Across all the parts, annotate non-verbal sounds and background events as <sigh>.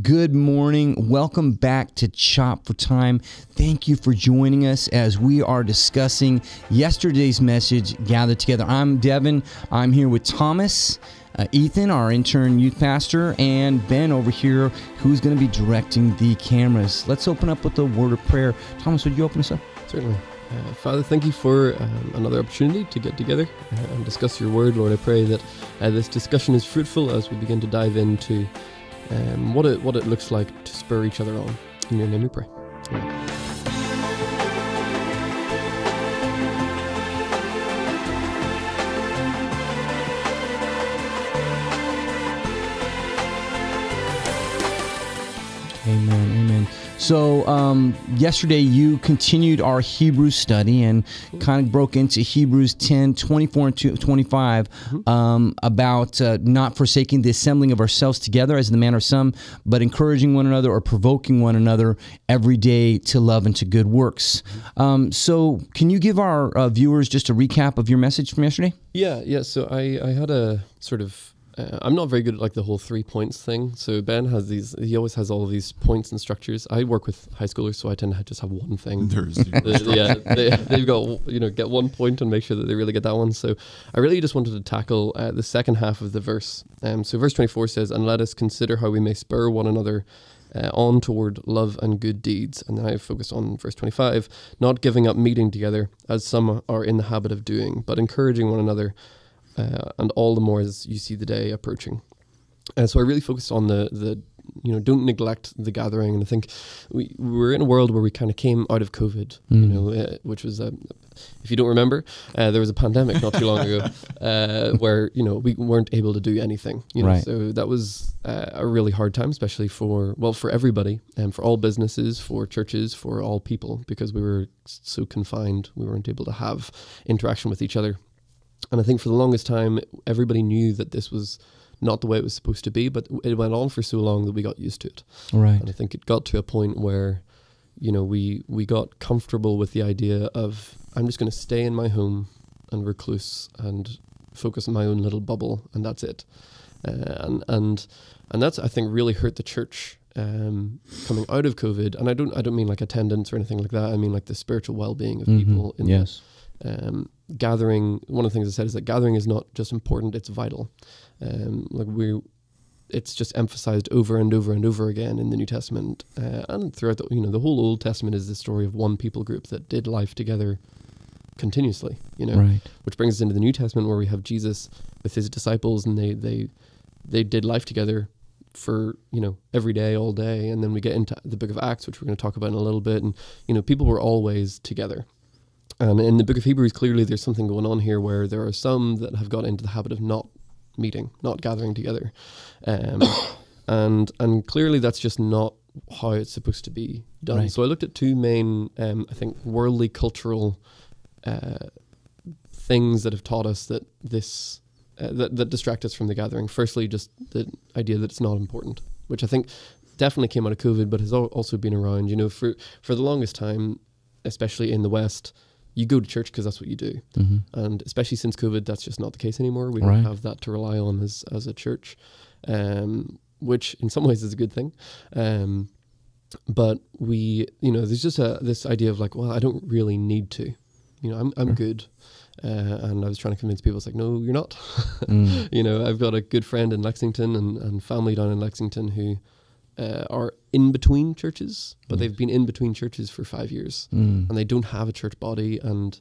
Good morning. Welcome back to Chopped for Time. Thank you for joining us as we are discussing yesterday's message, Gathered Together. I'm Devin. I'm here with Thomas. Uh, Ethan, our intern youth pastor, and Ben over here, who's going to be directing the cameras. Let's open up with a word of prayer. Thomas, would you open us up? Certainly. Uh, Father, thank you for um, another opportunity to get together uh, and discuss your word. Lord, I pray that uh, this discussion is fruitful as we begin to dive into um, what it what it looks like to spur each other on. In your name we pray. Amen. Amen. So, um, yesterday you continued our Hebrew study and kind of broke into Hebrews 10 24 and 25 um, about uh, not forsaking the assembling of ourselves together as in the manner of some, but encouraging one another or provoking one another every day to love and to good works. Um, so, can you give our uh, viewers just a recap of your message from yesterday? Yeah, yeah. So I, I had a sort of uh, I'm not very good at like the whole three points thing. So Ben has these. He always has all of these points and structures. I work with high schoolers, so I tend to just have one thing. <laughs> There's yeah, they, they've got you know get one point and make sure that they really get that one. So I really just wanted to tackle uh, the second half of the verse. Um, so verse 24 says, "And let us consider how we may spur one another." Uh, on toward love and good deeds. And then I focus on verse 25, not giving up meeting together, as some are in the habit of doing, but encouraging one another, uh, and all the more as you see the day approaching. And so I really focused on the the you know don't neglect the gathering, and I think we we're in a world where we kind of came out of COVID, you Mm. know, uh, which was um, if you don't remember, uh, there was a pandemic not too long ago <laughs> uh, where you know we weren't able to do anything, you know, Right. so that was uh, a really hard time, especially for well for everybody and for all businesses, for churches, for all people, because we were so confined, we weren't able to have interaction with each other. And I think for the longest time, everybody knew that this was not the way it was supposed to be, but it went on for so long that we got used to it. Right. And I think it got to a point where, you know, we we got comfortable with the idea of I'm just going to stay in my home and recluse and focus on my own little bubble, and that's it. Uh, and and and that's I think really hurt the church um, coming out of COVID. And I don't I don't mean like attendance or anything like that. I mean like the spiritual well being of Mhm. people. In Yes. Um, gathering. One of the things I said is that gathering is not just important; it's vital. Um, like we, it's just emphasized over and over and over again in the New Testament uh, and throughout the you know the whole Old Testament is the story of one people group that did life together continuously. You know, Right. which brings us into the New Testament where we have Jesus with his disciples and they they they did life together for you know every day all day and then we get into the book of acts which we're going to talk about in a little bit and you know people were always together and in the book of hebrews clearly there's something going on here where there are some that have got into the habit of not meeting not gathering together um, <coughs> and and clearly that's just not how it's supposed to be done Right. so i looked at two main um, i think worldly cultural uh, things that have taught us that this uh, that, that distract us from the gathering. Firstly, just the idea that it's not important, which I think definitely came out of COVID, but has al- also been around. You know, for for the longest time, especially in the West, you go to church because that's what you do, hmm and especially since COVID, that's just not the case anymore. We Right. don't have that to rely on as as a church, um, which in some ways is a good thing. Um, but we, you know, there's just a this idea of like, well, I don't really need to, you know, I'm I'm Sure. good. Uh, and I was trying to convince people, it's like, no, you're not. <laughs> Mm. you know, I've got a good friend in Lexington and, and family down in Lexington who uh, are in between churches, but Yes. they've been in between churches for five years Mm. and they don't have a church body and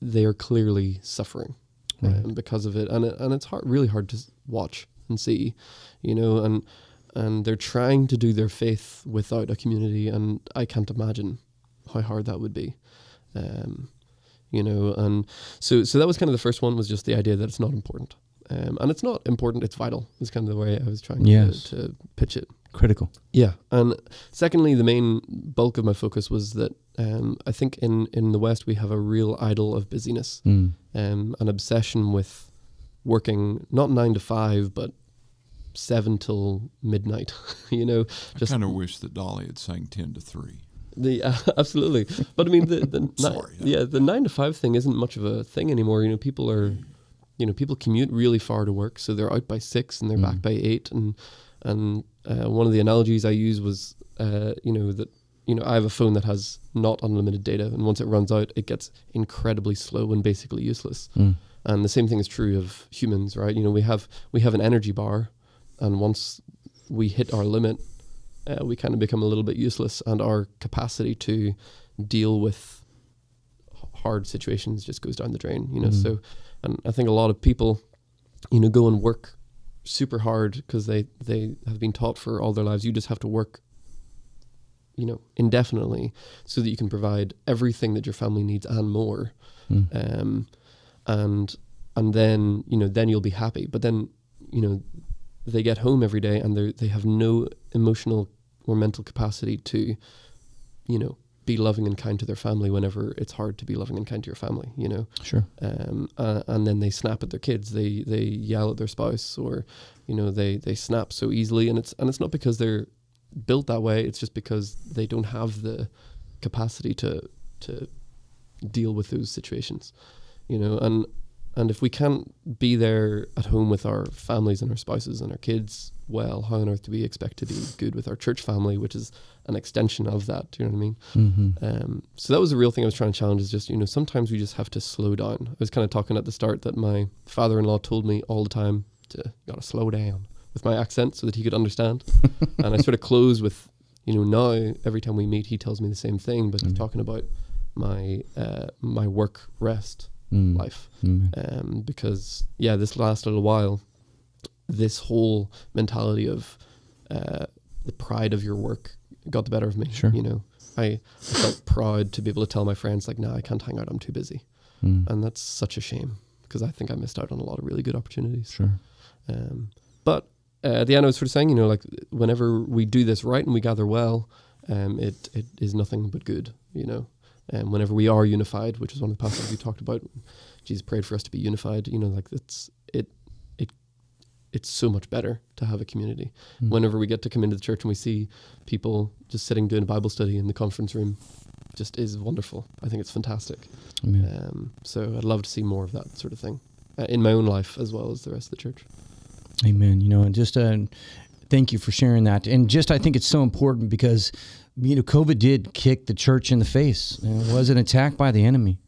they are clearly suffering Right. um, because of it. And, it, and it's hard, really hard to watch and see, you know, and, and they're trying to do their faith without a community. And I can't imagine how hard that would be. Um, you know, and so so that was kind of the first one was just the idea that it's not important, um, and it's not important; it's vital. Is kind of the way I was trying Yes. to, to pitch it. Critical. Yeah, and secondly, the main bulk of my focus was that um, I think in in the West we have a real idol of busyness, Mm. um, an obsession with working not nine to five, but seven till midnight. <laughs> you know, I just kind of wish that Dolly had sang ten to three. the uh, <laughs> absolutely, but I mean the the <laughs> ni- Sorry, yeah the nine to five thing isn't much of a thing anymore. You know, people are, you know, people commute really far to work, so they're out by six and they're Mm. back by eight, and and uh, one of the analogies I use was, uh, you know, that you know I have a phone that has not unlimited data, and once it runs out, it gets incredibly slow and basically useless. Mm. And the same thing is true of humans, right? You know, we have we have an energy bar, and once we hit our limit, uh, we kind of become a little bit useless, and our capacity to deal with hard situations just goes down the drain. You know, Mhm. so and I think a lot of people, you know, go and work super hard because they they have been taught for all their lives. You just have to work you know indefinitely so that you can provide everything that your family needs and more. Mm. um and and then you know then you'll be happy. But then you know they get home every day and they they have no emotional or mental capacity to you know be loving and kind to their family whenever it's hard to be loving and kind to your family you know Sure. um, uh, and then they snap at their kids. They they yell at their spouse, or you know they they snap so easily, and it's and it's not because they're built that way. It's just because they don't have the capacity to to deal with those situations, you know. And and if we can't be there at home with our families and our spouses and our kids, well, how on earth do we expect to be good with our church family, which is an extension of that? Do you know what I mean? Mm-hmm. Um, so that was the real thing I was trying to challenge is just, you know, sometimes we just have to slow down. I was kind of talking at the start that my father in law told me all the time to, you gotta slow down with my accent so that he could understand. <laughs> and I sort of close with, you know, now every time we meet, he tells me the same thing, but he's Mhm. talking about my, uh, my work rest Mm. life. Mm. Um, because, yeah, this last little while, this whole mentality of uh, the pride of your work got the better of me. Sure. You know, I, I felt proud to be able to tell my friends, like, no, I can't hang out, I'm too busy. Mm. And that's such a shame because I think I missed out on a lot of really good opportunities. Sure. Um, but uh, at the end, I was sort of saying, you know, like whenever we do this right and we gather well, um, it it is nothing but good, you know. And whenever we are unified, which is one of the passages we talked about, Jesus prayed for us to be unified. You know, like it's it it it's so much better to have a community. Mm. Whenever we get to come into the church and we see people just sitting doing a Bible study in the conference room, just is wonderful. I think it's fantastic. Um, so I'd love to see more of that sort of thing uh, in my own life as well as the rest of the church. Amen. You know, and just uh, thank you for sharing that. And just, I think it's so important because, you know, COVID did kick the church in the face. It was an attack by the enemy.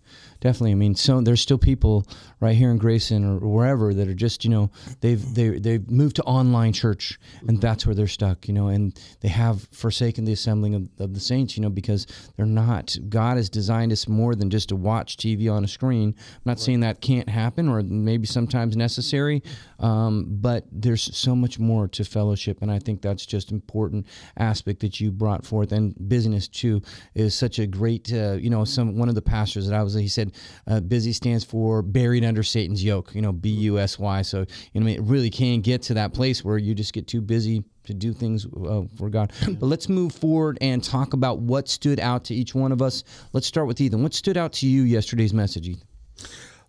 Definitely. I mean, so there's still people right here in Grayson or wherever that are just, you know, they've they they've moved to online church and that's where they're stuck, you know, and they have forsaken the assembling of, of the saints, you know, because they're not. God has designed us more than just to watch TV on a screen. I'm not saying that can't happen or maybe sometimes necessary, um, but there's so much more to fellowship, and I think that's just important aspect that you brought forth. And business too is such a great, uh, you know, some one of the pastors that I was, he said, uh, busy stands for buried under Satan's yoke, you know, B U S Y. So you know, it really can get to that place where you just get too busy to do things uh, for God. But let's move forward and talk about what stood out to each one of us. Let's start with Ethan. What stood out to you yesterday's message, Ethan?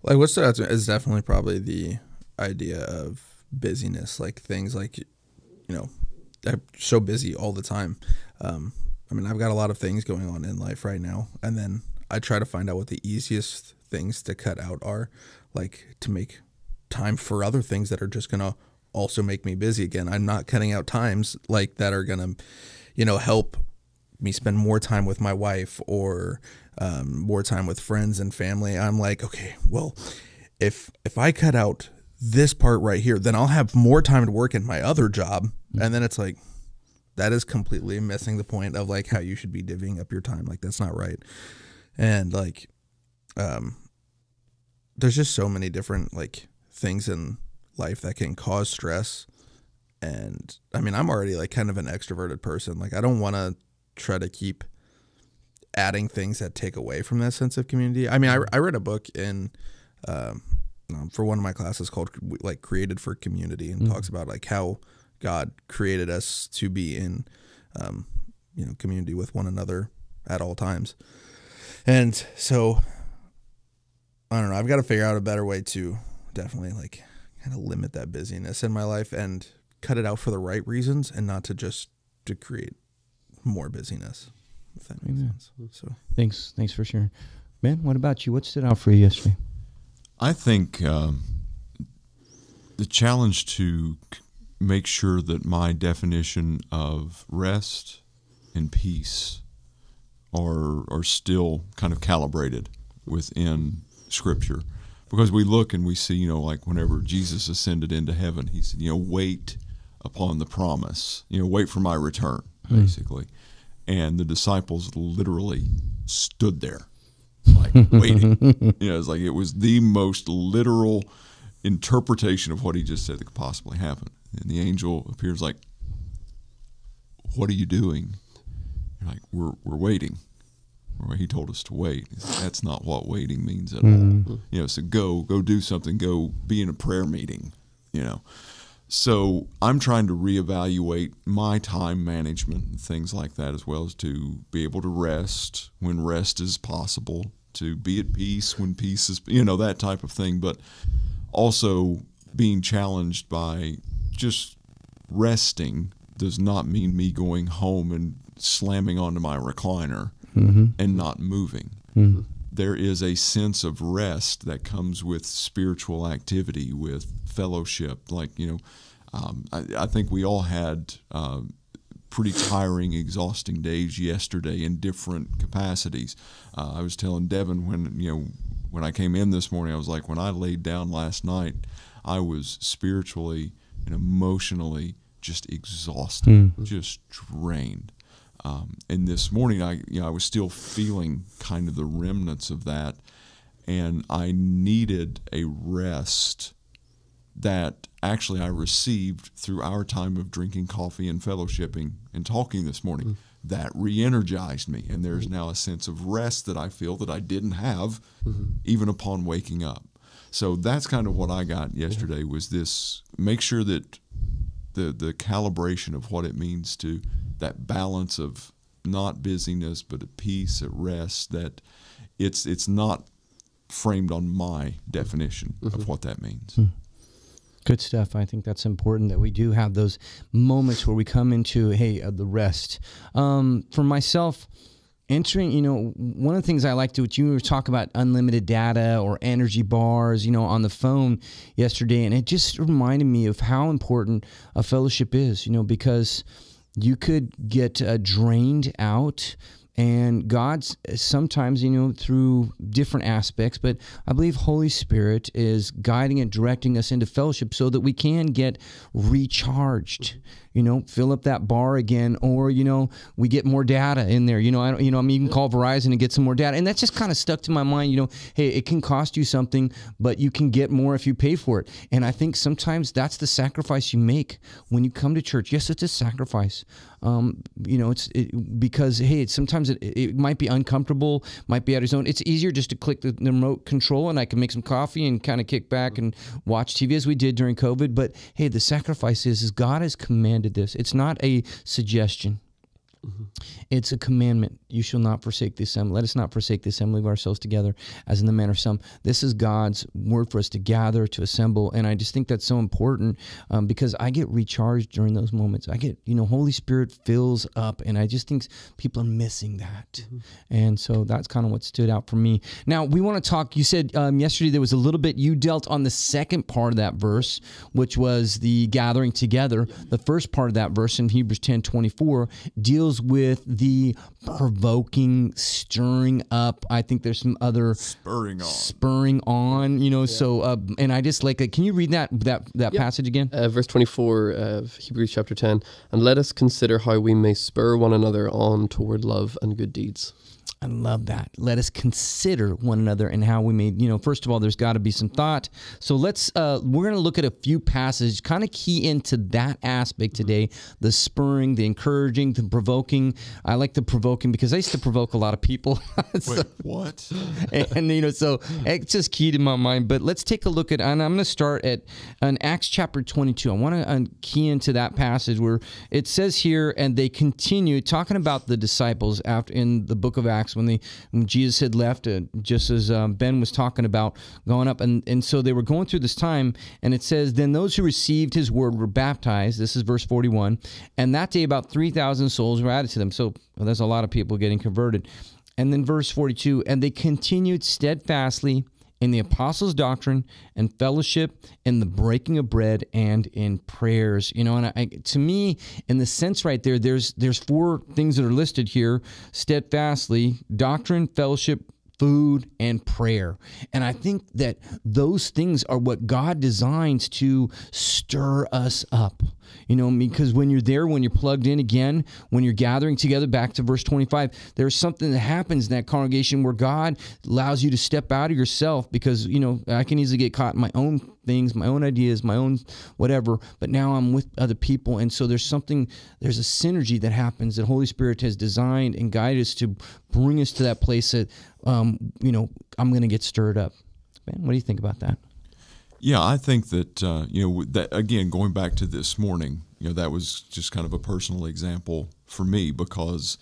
Like what stood out to me is definitely probably the idea of busyness, like things like, you know, I'm so busy all the time. Um, I mean, I've got a lot of things going on in life right now, and then I try to find out what the easiest things to cut out are, like to make time for other things that are just gonna also make me busy again. I'm not cutting out times like that are gonna, you know, help me spend more time with my wife or um, more time with friends and family. I'm like, okay, well, if if I cut out this part right here, then I'll have more time to work in my other job. And then it's like that is completely missing the point of like how you should be divvying up your time. Like that's not right. And like um there's just so many different like things in life that can cause stress. And I mean, I'm already like kind of an extroverted person. Like I don't want to try to keep adding things that take away from that sense of community. I mean, I, I read a book in um, um, for one of my classes called like created for community and Mhm. talks about like how God created us to be in um, you know community with one another at all times. And so I don't know, I've got to figure out a better way to definitely like kind of limit that busyness in my life and cut it out for the right reasons and not to just to create more busyness. If that makes Amen. sense. So Thanks. Thanks for sharing. man. what about you? What stood out for you yesterday? I think um, the challenge to make sure that my definition of rest and peace are are still kind of calibrated within Scripture, because we look and we see, you know, like whenever Jesus ascended into heaven, he said, you know, wait upon the promise, you know, wait for my return, hmm. basically, and the disciples literally stood there, like <laughs> waiting. you know, it's like it was the most literal interpretation of what he just said that could possibly happen. And the angel appears like, "What are you doing?" Like, "We're we're waiting." Or he told us to wait. That's not what waiting means at all. Mm-hmm. You know, so go go do something. Go be in a prayer meeting. You know. So I'm trying to reevaluate my time management and things like that, as well as to be able to rest when rest is possible, to be at peace when peace is, you know, that type of thing. But also being challenged by just resting does not mean me going home and slamming onto my recliner and not moving. There is a sense of rest that comes with spiritual activity, with fellowship. Like, you know, um, I, I think we all had uh, pretty tiring, exhausting days yesterday in different capacities. Uh, I was telling Devin when, you know, when I came in this morning, I was like, when I laid down last night, I was spiritually and emotionally just exhausted, just drained. Um, and this morning, I you know I was still feeling kind of the remnants of that, and I needed a rest that actually I received through our time of drinking coffee and fellowshipping and talking this morning. Mm. That re-energized me, and there's mm. now a sense of rest that I feel that I didn't have, mm-hmm. even upon waking up. So that's kind of what I got yesterday was this: make sure that the the calibration of what it means to that balance of not busyness but a peace at rest that it's it's not framed on my definition of what that means Good stuff. I think that's important that we do have those moments where we come into hey uh, the rest. Um, for myself, entering, you know, one of the things I like to what you were talking about unlimited data or energy bars, you know, on the phone yesterday, and it just reminded me of how important a fellowship is, you know, because you could get uh, drained out and god's sometimes you know through different aspects but i believe holy spirit is guiding and directing us into fellowship so that we can get recharged you know fill up that bar again or you know we get more data in there. You know i don't you know i mean you can call verizon and get some more data. And that's just kind of stuck to my mind you know hey it can cost you something but you can get more if you pay for it. And i think sometimes that's the sacrifice you make when you come to church. Yes it's a sacrifice. Um, you know it's it, because hey it's sometimes it, it might be uncomfortable might be out of zone. It's easier just to click the, the remote control and i can make some coffee and kind of kick back and watch tv as we did during covid. But hey the sacrifice is, is god has commanded this. It's not a suggestion it's a commandment. You shall not forsake the assembly. Let us not forsake the assembly of ourselves together, as in the manner of some. This is God's word for us to gather, to assemble, and I just think that's so important um, because I get recharged during those moments. I get, you know, Holy Spirit fills up, and I just think people are missing that, and so that's kind of what stood out for me. Now we want to talk. You said um, yesterday there was a little bit you dealt on the second part of that verse, which was the gathering together. The first part of that verse in Hebrews ten twenty four deals with the provoking, stirring up. I think there's some other spurring on spurring on. You know, so uh, and I just like. Can you read that that that Yeah. passage again? Uh, verse 24 of Hebrews chapter 10 and let us consider how we may spur one another on toward love and good deeds. I love that. Let us consider one another and how we may, you know, first of all, there's got to be some thought. So let's, uh, we're going to look at a few passages, kind of key into that aspect today the spurring, the encouraging, the provoking. I like the provoking because I used to provoke a lot of people. <laughs> So- wait what <laughs> and you know, so it's just key to my mind. But let's take a look at, and I'm going to start at an Acts chapter 22. I want to uh, key into that passage where it says here, and they continue talking about the disciples after in the book of Acts when they when Jesus had left, uh, just as um, Ben was talking about going up, and and so they were going through this time, and it says, then those who received His word were baptized. This is verse 41, and that day about 3,000 souls were added to them. So well, there's a lot of people getting converted. And then verse 42 and they continued steadfastly in the apostles' doctrine and fellowship, in the breaking of bread, and in prayers. You know, and I, to me, in the sense right there, there's there's four things that are listed here: steadfastly, doctrine, fellowship, food and prayer. And I think that those things are what God designs to stir us up. You know, because when you're there, when you're plugged in again, when you're gathering together, back to verse 25, there's something that happens in that congregation where God allows you to step out of yourself because, you know, I can easily get caught in my own things, my own ideas, my own whatever, but now I'm with other people. And so there's something, there's a synergy that happens that Holy Spirit has designed and guided us to bring us to that place that, um, you know, I'm going to get stirred up. Ben, what do you think about that? Yeah, I think that uh, you know that again going back to this morning, you know that was just kind of a personal example for me because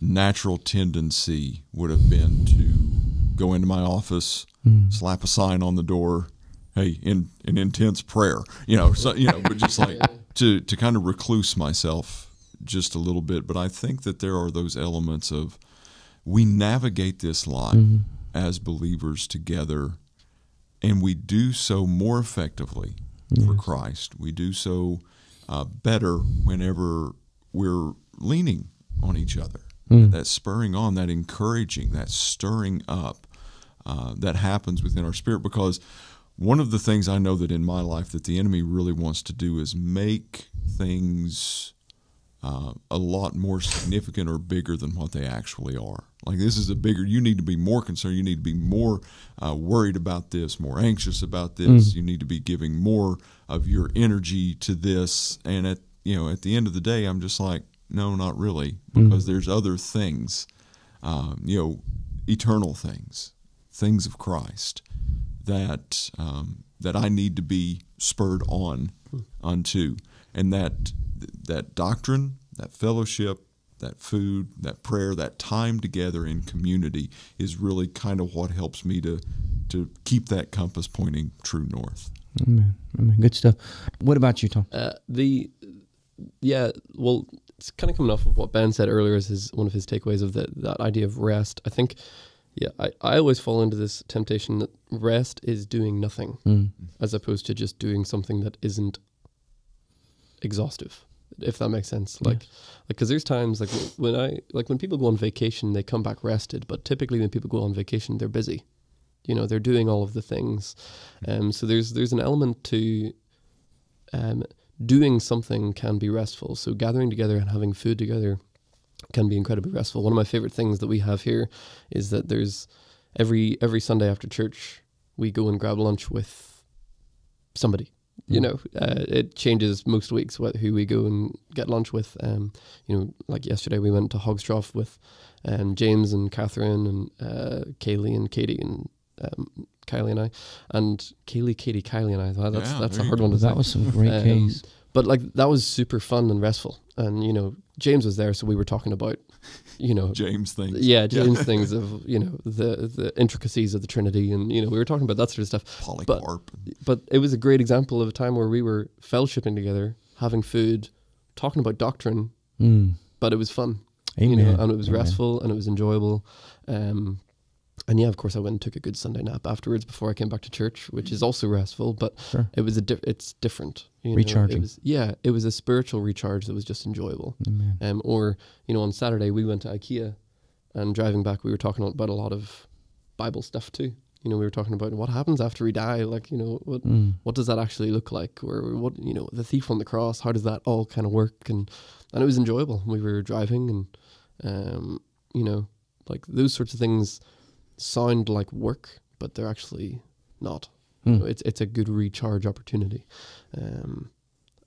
natural tendency would have been to go into my office, mm. slap a sign on the door, hey, in an intense prayer, you know, so you know, but just like <laughs> to to kind of recluse myself just a little bit. But I think that there are those elements of we navigate this life mm-hmm. as believers together and we do so more effectively yes. for Christ. We do so uh, better whenever we're leaning on each other. Mm. That spurring on, that encouraging, that stirring up uh, that happens within our spirit. Because one of the things I know that in my life that the enemy really wants to do is make things uh, a lot more significant or bigger than what they actually are. Like this is a bigger. You need to be more concerned. You need to be more uh, worried about this, more anxious about this. Mm. You need to be giving more of your energy to this. And at you know, at the end of the day, I'm just like, no, not really, because mm. there's other things, um, you know, eternal things, things of Christ that um, that I need to be spurred on mm. unto, and that that doctrine, that fellowship, that food, that prayer, that time together in community is really kind of what helps me to to keep that compass pointing true north. Amen. Amen. Good stuff. What about you, Tom? Uh, the yeah, well, it's kind of coming off of what Ben said earlier as his one of his takeaways of that that idea of rest. I think, yeah, I, I always fall into this temptation that rest is doing nothing mm. as opposed to just doing something that isn't exhaustive if that makes sense. Like, yes. like because there's times like when I like when people go on vacation, they come back rested. But typically, when people go on vacation, they're busy. You know, they're doing all of the things. Um, so there's there's an element to um, doing something can be restful. So gathering together and having food together can be incredibly restful. One of my favorite things that we have here is that there's every every Sunday after church we go and grab lunch with somebody you mm. know, uh, it changes most weeks what who we go and get lunch with. Um, you know, like yesterday we went to Hogstrough with um, James and Catherine and uh, Kaylee and Katie and um, Kylie and I, and Kaylee, Katie, Kylie and I. That's yeah, that's a hard one to That say. was some great um, case. But like that was super fun and restful, and you know James was there, so we were talking about you know James things. Yeah, James yeah. things of you know the the intricacies of the Trinity, and you know we were talking about that sort of stuff. Polycarp. But, but it was a great example of a time where we were fellowshipping together, having food, talking about doctrine, mm. but it was fun. Amen. You know, and it was Amen. restful and it was enjoyable. Um, and yeah, of course, I went and took a good Sunday nap afterwards before I came back to church, which is also restful, but sure. it was a di- it's different. You know? Recharging. It was, yeah, it was a spiritual recharge that was just enjoyable. Amen. Um, or you know, on Saturday we went to IKEA, and driving back we were talking about a lot of Bible stuff too. You know, we were talking about what happens after we die. Like, you know, what mm. what does that actually look like, or what you know, the thief on the cross. How does that all kind of work? And and it was enjoyable. We were driving, and um, you know, like those sorts of things sound like work, but they're actually not. Mm. it's it's a good recharge opportunity, um,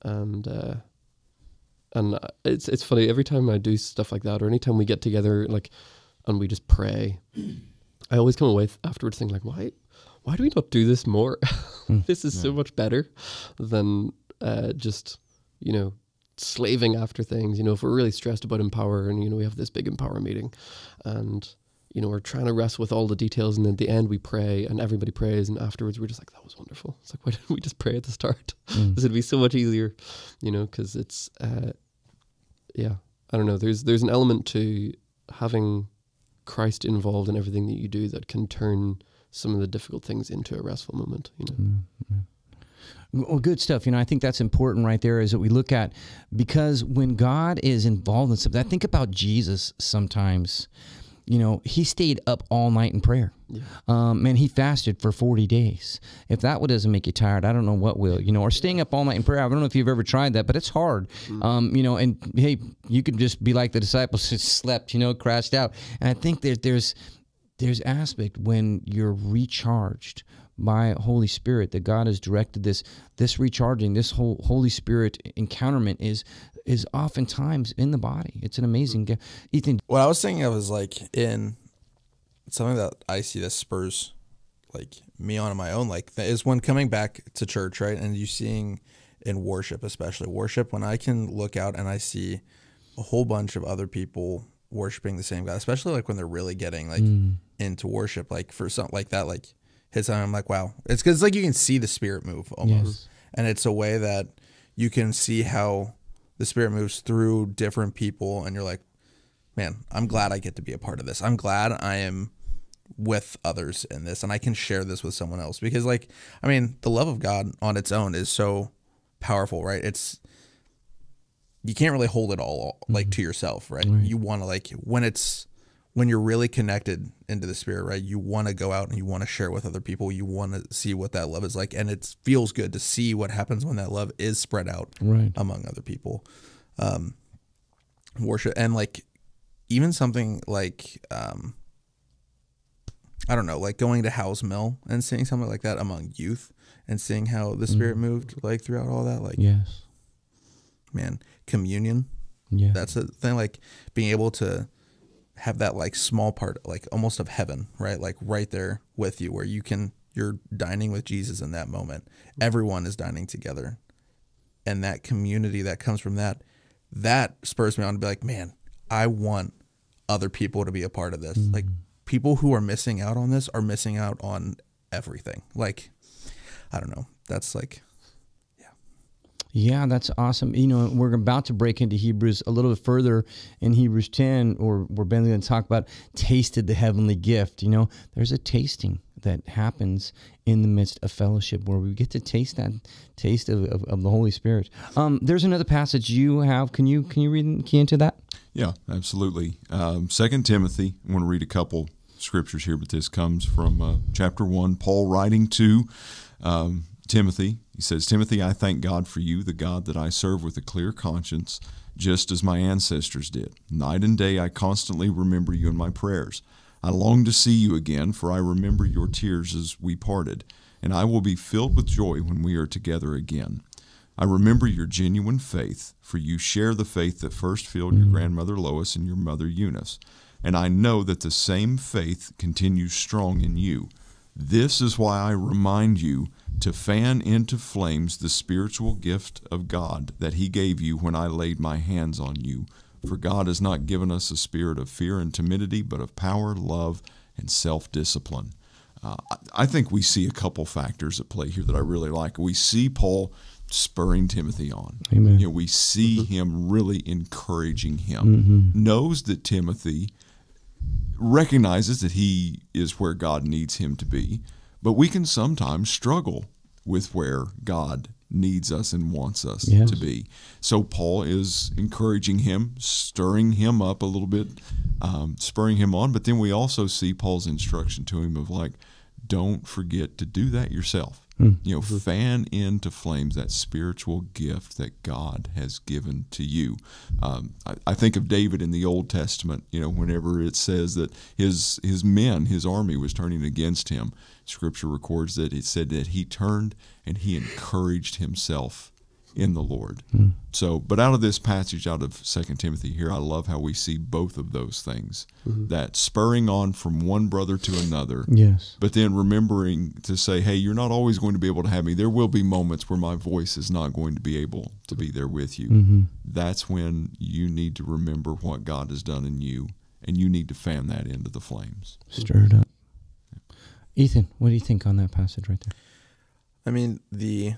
and uh, and uh, it's it's funny every time I do stuff like that, or anytime we get together, like, and we just pray, I always come away afterwards thinking like, why why do we not do this more? <laughs> mm. this is yeah. so much better than uh, just you know slaving after things. You know, if we're really stressed about empower, and you know we have this big empower meeting, and you know, we're trying to wrestle with all the details, and at the end we pray, and everybody prays, and afterwards we're just like, that was wonderful. It's like, why didn't we just pray at the start? <laughs> Mm. this would be so much easier, you know, because it's, uh, yeah, I don't know. There's there's an element to having Christ involved in everything that you do that can turn some of the difficult things into a restful moment. You know. Well, good stuff. You know, I think that's important right there is that we look at because when God is involved in something, I think about Jesus sometimes. You know, he stayed up all night in prayer. Yeah. Um, man, he fasted for 40 days. If that doesn't make you tired, I don't know what will. You know, or staying up all night in prayer. I don't know if you've ever tried that, but it's hard. Mm-hmm. Um, you know, and hey, you could just be like the disciples, just slept, you know, crashed out. And I think that there's there's aspect when you're recharged by Holy Spirit that God has directed this this recharging this whole Holy Spirit encounterment is is oftentimes in the body. It's an amazing gift. Ethan, what I was thinking of is like in something that I see that spurs like me on my own like is when coming back to church, right? And you seeing in worship, especially worship, when I can look out and I see a whole bunch of other people worshiping the same God, especially like when they're really getting like mm. into worship, like for something like that, like hits on. I'm like, wow, it's because like you can see the spirit move almost, yes. and it's a way that you can see how the spirit moves through different people, and you're like, man, I'm glad I get to be a part of this. I'm glad I am with others in this, and I can share this with someone else because, like, I mean, the love of God on its own is so powerful, right? It's you can't really hold it all like mm-hmm. to yourself, right? right. You want to like when it's when you're really connected into the spirit, right? You want to go out and you want to share with other people. You want to see what that love is like, and it feels good to see what happens when that love is spread out right. among other people. Um, worship and like even something like um, I don't know, like going to How's Mill and seeing something like that among youth and seeing how the spirit mm. moved like throughout all that. Like yes, man, communion. Yeah, that's a thing. Like being able to have that like small part, like almost of heaven, right? Like right there with you, where you can you're dining with Jesus in that moment. Everyone is dining together, and that community that comes from that, that spurs me on to be like, man, I want other people to be a part of this. Mm-hmm. Like people who are missing out on this are missing out on everything. Like, I don't know. That's like yeah, that's awesome. You know, we're about to break into Hebrews a little bit further in Hebrews 10, or we're going to talk about tasted the heavenly gift. You know, there's a tasting that happens in the midst of fellowship where we get to taste that taste of, of, of the Holy Spirit. Um, there's another passage you have. Can you can you read key into that? Yeah, absolutely. Um, Second Timothy. I want to read a couple scriptures here, but this comes from uh, chapter one. Paul writing to um, Timothy he says, Timothy, I thank God for you, the God that I serve with a clear conscience, just as my ancestors did. Night and day I constantly remember you in my prayers. I long to see you again, for I remember your tears as we parted, and I will be filled with joy when we are together again. I remember your genuine faith, for you share the faith that first filled your mm. grandmother Lois and your mother Eunice. And I know that the same faith continues strong in you. This is why I remind you to fan into flames the spiritual gift of God that He gave you when I laid my hands on you. For God has not given us a spirit of fear and timidity, but of power, love, and self discipline. Uh, I think we see a couple factors at play here that I really like. We see Paul spurring Timothy on. Amen. You know, we see mm-hmm. him really encouraging him. Mm-hmm. Knows that Timothy recognizes that he is where God needs him to be, but we can sometimes struggle with where God needs us and wants us yes. to be. So Paul is encouraging him, stirring him up a little bit, um, spurring him on. But then we also see Paul's instruction to him of like, don't forget to do that yourself. Mm. You know, fan into flames that spiritual gift that God has given to you. Um, I, I, think of David in the Old Testament. You know, whenever it says that his his men, his army was turning against him, Scripture records that it said that he turned and he encouraged himself in the Lord. Mm. So, but out of this passage, out of Second Timothy here, I love how we see both of those things: mm-hmm. that spurring on from one brother to another. Yes. But then remembering to say, "Hey, you're not always going to be able to have me. There will be moments where my voice is not going to be able to be there with you. Mm-hmm. That's when you need to remember what God has done in you, and you need to fan that into the flames. Stir it up. Ethan, what do you think on that passage right there? I mean, the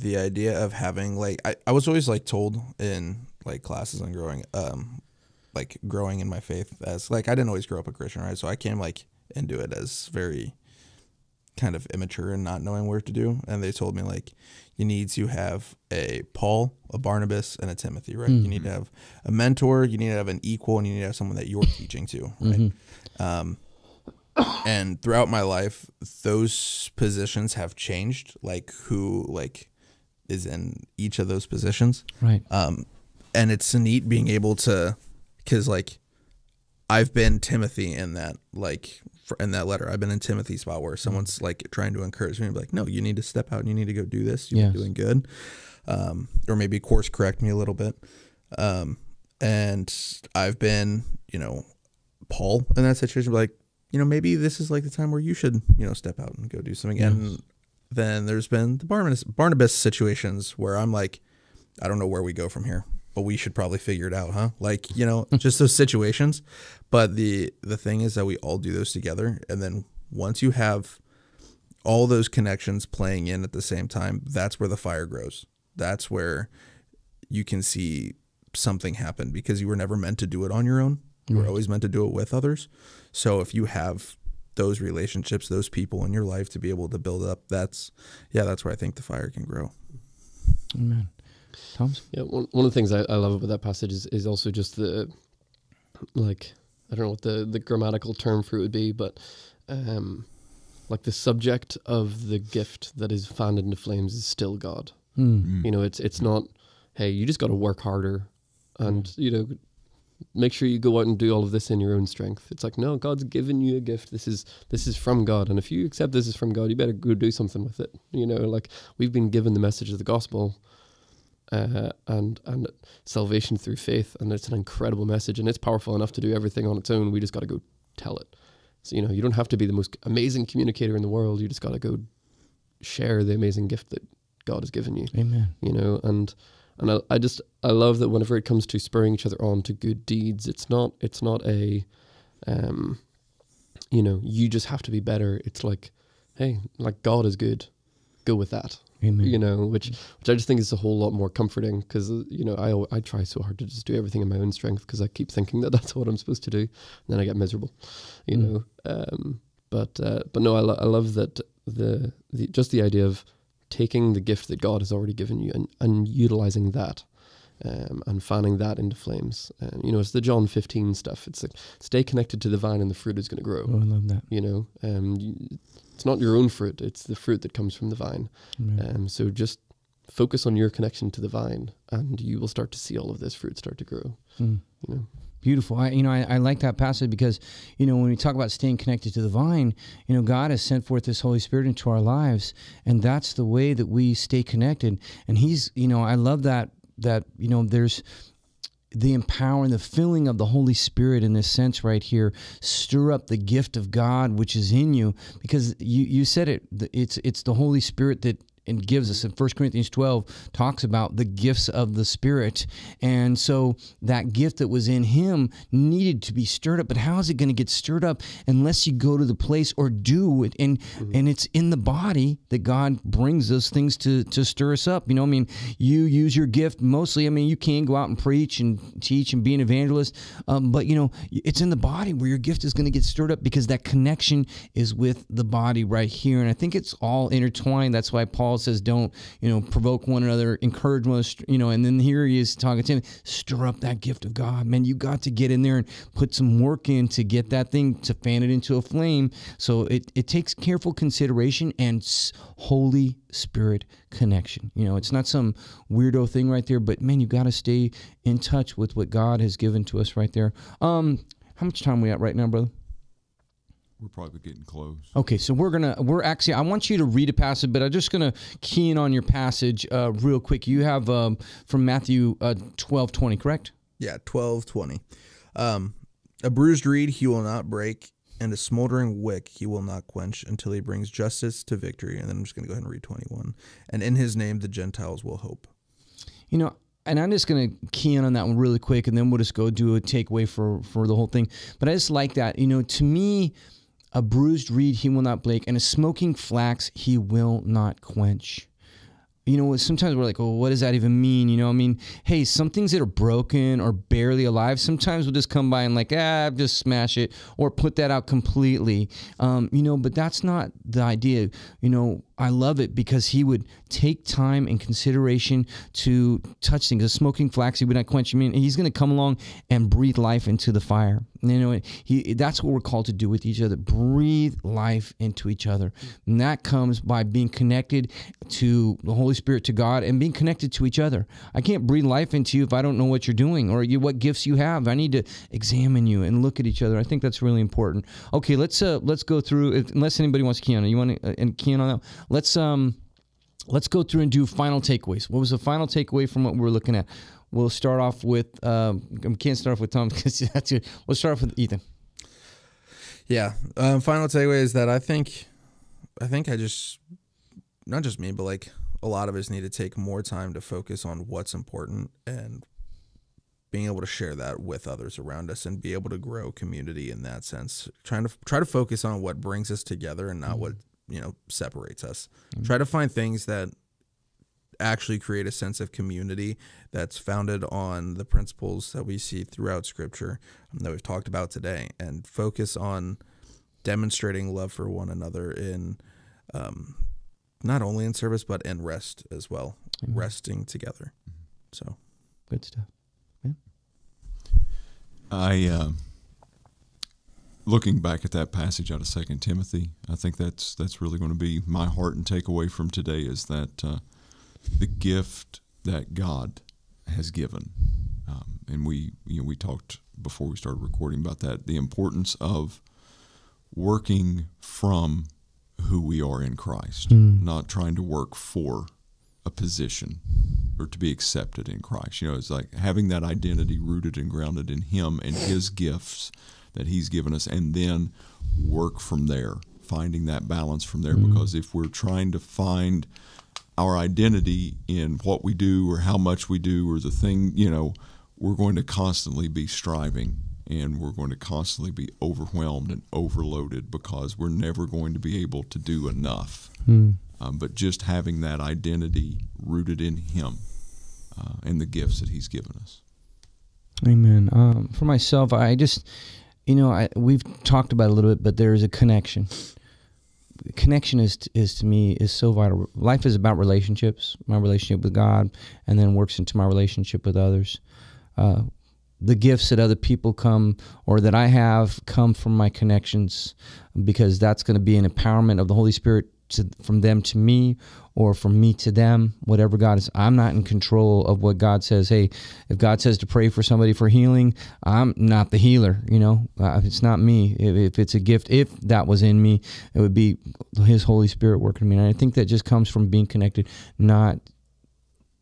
the idea of having like I, I was always like told in like classes on growing um like growing in my faith as like I didn't always grow up a Christian, right? So I came like into it as very kind of immature and not knowing where to do. And they told me like you need to have a Paul, a Barnabas, and a Timothy, right? You need to have a mentor, you need to have an equal, and you need to have someone that you're teaching to, right? Um, and throughout my life, those positions have changed, like who like is in each of those positions. Right. um, and it's neat being able to because like i've been timothy in that like for, in that letter. I've been in timothy's spot where someone's like trying to encourage me and be like no you need to step out and you need to go do this. You're Yes. doing good. Um, or maybe course correct me a little bit. Um, and i've been you know paul in that situation like you know maybe this is like the time where you should you know step out and go do something. And then there's been the barnabas barnabas situations where i'm like I don't know where we go from here, but we should probably figure it out, huh? Like, you know, <laughs> just those situations. But the the thing is that we all do those together and then once you have all those connections playing in at the same time, that's where the fire grows. That's where you can see something happen because you were never meant to do it on your own. You were always meant to do it with others. So if you have those relationships, those people in your life to be able to build up, that's yeah, that's where I think the fire can grow. Amen. Thomas? Yeah, one, one of the things I, I love about that passage is, is also just the like I don't know what the, the grammatical term for it would be, but um, like the subject of the gift that is fanned into flames is still God. Mm. You know, it's it's not hey, you just got to work harder and you know make sure you go out and do all of this in your own strength. It's like no, God's given you a gift. This is this is from God, and if you accept this is from God, you better go do something with it. You know, like we've been given the message of the gospel uh, and and salvation through faith, and it's an incredible message, and it's powerful enough to do everything on its own. We just got to go tell it. So you know, you don't have to be the most amazing communicator in the world. You just got to go share the amazing gift that God has given you. Amen. You know, and and I, I just I love that whenever it comes to spurring each other on to good deeds, it's not it's not a, um, you know, you just have to be better. It's like, hey, like God is good, go with that Amen. you know, which which I just think is a whole lot more comforting because you know I I try so hard to just do everything in my own strength because I keep thinking that <laughs> that's what I'm supposed to do, and then I get miserable, you Mm. know. Um, but uh, but no, I, lo- I love that the the just the idea of taking the gift that God has already given you and and utilizing that. Um, and fanning that into flames, and you know it's the John fifteen stuff. It's like stay connected to the vine, and the fruit is going to grow Oh, I love that. you know um, you, it's not your own fruit it's the fruit that comes from the vine Amen. um, so just focus on your connection to the vine and you will start to see all of this fruit start to grow Mm. you know Beautiful. I, you know, I, I like that passage because, you know, when we talk about staying connected to the vine, you know, God has sent forth this Holy Spirit into our lives, and that's the way that we stay connected. And He's, you know, I love that that you know, there's the empowering, the filling of the Holy Spirit in this sense right here, stir up the gift of God which is in you, because you you said it. It's it's the Holy Spirit that and gives us. In 1 Corinthians 12 talks about the gifts of the spirit. And so that gift that was in him needed to be stirred up. But how is it going to get stirred up unless you go to the place or do it? And and it's in the body that God brings those things to to stir us up. You know I mean you use your gift mostly I mean you can go out and preach and teach and be an evangelist um, but you know it's in the body where your gift is going to get stirred up because that connection is with the body right here. And I think it's all intertwined. That's why Paul says don't you know provoke one another encourage one another, you know and then here he is talking to him stir up that gift of God. Man you got to get in there and put some work in to get that thing to fan it into a flame. So it, it takes careful consideration and Holy Spirit connection. You know it's not some weirdo thing right there but man you got to stay in touch with what God has given to us right there. Um how much time we at right now brother We're probably getting close. Okay, so we're gonna we're actually I want you to read a passage, but I'm just gonna key in on your passage uh, real quick. You have um, from Matthew uh, twelve twenty, correct? Yeah, twelve twenty. Um, a bruised reed he will not break, and a smoldering wick he will not quench until he brings justice to victory. And then I'm just going to go ahead and read 21. And in his name the Gentiles will hope. You know, and I'm just gonna key in on that one really quick, and then we'll just go do a takeaway for for the whole thing. But I just like that. You know, to me, a bruised reed he will not break, and a smoking flax he will not quench. you know, sometimes we're like, oh, what does that even mean? You know, I mean, hey, some things that are broken or barely alive, sometimes we'll just come by and like, ah, just smash it or put that out completely. Um, you know, but that's not the idea. You know, I love it because he would take time and consideration to touch things. A smoking flax, he would not quench. I mean, he's going to come along and breathe life into the fire. You know, he that's what we're called to do with each other. Breathe life into each other, and that comes by being connected to the Holy Spirit, to God, and being connected to each other. I can't breathe life into you if I don't know what you're doing or you, what gifts you have. I need to examine you and look at each other. I think that's really important. Okay, let's uh, let's go through. If, unless anybody wants to key on it, you want to uh, and that. Let's um, let's go through and do final takeaways. What was the final takeaway from what we were looking at? We'll start off with. Um, I can't start off with Tom <laughs> because that's it. We'll start off with Ethan. Yeah. Um, final takeaway is that I think, I think I just, not just me, but like a lot of us need to take more time to focus on what's important and being able to share that with others around us and be able to grow community in that sense. Trying to try to focus on what brings us together and not mm-hmm. what you know separates us. Mm-hmm. Try to find things that actually create a sense of community that's founded on the principles that we see throughout scripture um, that we've talked about today and focus on demonstrating love for one another in um, not only in service but in rest as well Amen. resting together so good stuff yeah. i uh, looking back at that passage out of second timothy i think that's that's really going to be my heart and takeaway from today is that uh, the gift that God has given. Um, and we, you know, we talked before we started recording about that, the importance of working from who we are in Christ, mm. not trying to work for a position or to be accepted in Christ. You know, it's like having that identity rooted and grounded in Him and His gifts that He's given us, and then work from there, finding that balance from there. Mm. Because if we're trying to find our identity in what we do or how much we do or the thing, you know, we're going to constantly be striving and we're going to constantly be overwhelmed and overloaded because we're never going to be able to do enough. Hmm. Um, but just having that identity rooted in Him uh, and the gifts that He's given us. Amen. Um, for myself, I just, you know, I, we've talked about a little bit, but there is a connection connection is is to me is so vital. Life is about relationships, my relationship with God, and then works into my relationship with others. Uh, the gifts that other people come or that I have come from my connections, because that's going to be an empowerment of the Holy Spirit to, from them to me or from me to them, whatever God is. I'm not in control of what God says. Hey, if God says to pray for somebody for healing, I'm not the healer. You know, uh, it's not me. If, if, it's a gift, if that was in me, it would be His Holy Spirit working in me. And I think that just comes from being connected, not.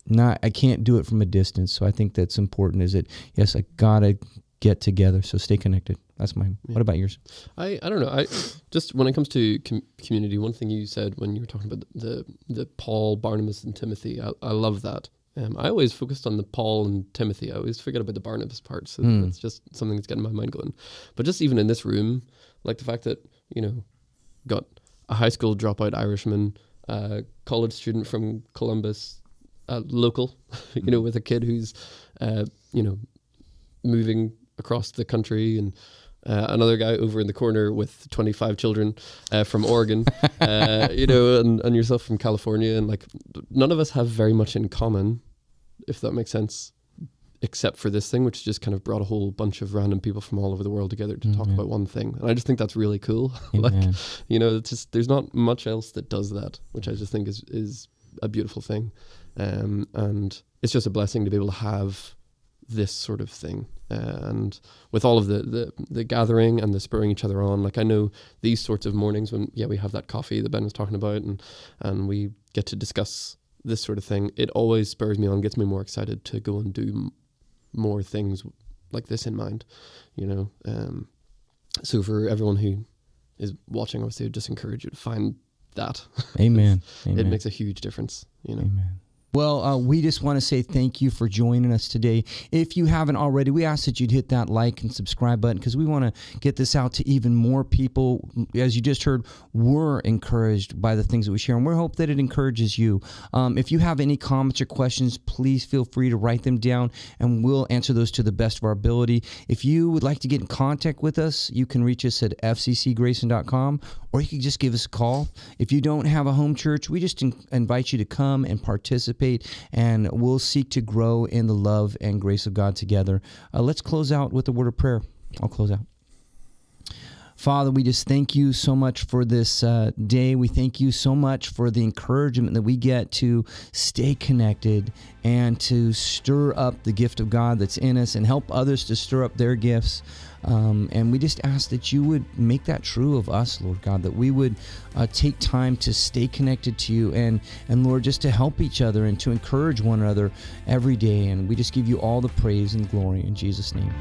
Not, I can't do it from a distance. So I think that's important. Is that yes, I gotta get together. So stay connected. That's mine. Yeah. What about yours? I, I don't know. I just when it comes to com- community, one thing you said when you were talking about the the Paul, Barnabas, and Timothy, I, I love that. Um, I always focused on the Paul and Timothy. I always forget about the Barnabas part. So mm. that's just something that's getting my mind going. But just even in this room, like the fact that you know, got a high school dropout Irishman, a college student from Columbus, a local, <laughs> you know, with a kid who's, uh, you know, moving across the country and uh, another guy over in the corner with 25 children uh, from Oregon, <laughs> uh, you know, and, and yourself from California. And like, none of us have very much in common, if that makes sense, except for this thing, which just kind of brought a whole bunch of random people from all over the world together to mm-hmm. talk about one thing. And I just think that's really cool. <laughs> like, you know, it's just, there's not much else that does that, which I just think is, is a beautiful thing. Um, and it's just a blessing to be able to have this sort of thing. And with all of the, the the gathering and the spurring each other on, like I know these sorts of mornings when yeah we have that coffee that Ben was talking about and and we get to discuss this sort of thing. It always spurs me on, gets me more excited to go and do m- more things like this in mind, you know. Um, so for everyone who is watching, obviously, I would just encourage you to find that. Amen. <laughs> Amen. it makes a huge difference, you know. Amen. Well, uh, we just want to say thank you for joining us today. If you haven't already, we ask that you'd hit that like and subscribe button because we want to get this out to even more people. As you just heard, we're encouraged by the things that we share, and we hope that it encourages you. Um, if you have any comments or questions, please feel free to write them down, and we'll answer those to the best of our ability. If you would like to get in contact with us, you can reach us at fccgrayson.com, or you can just give us a call. If you don't have a home church, we just in- invite you to come and participate and we'll seek to grow in the love and grace of God together. Uh, let's close out with a word of prayer. I'll close out. Father, we just thank you so much for this uh, day. We thank you so much for the encouragement that we get to stay connected and to stir up the gift of God that's in us and help others to stir up their gifts. Um, and we just ask that you would make that true of us, Lord God, that we would uh, take time to stay connected to you and, and Lord, just to help each other and to encourage one another every day. And we just give you all the praise and glory in Jesus' name.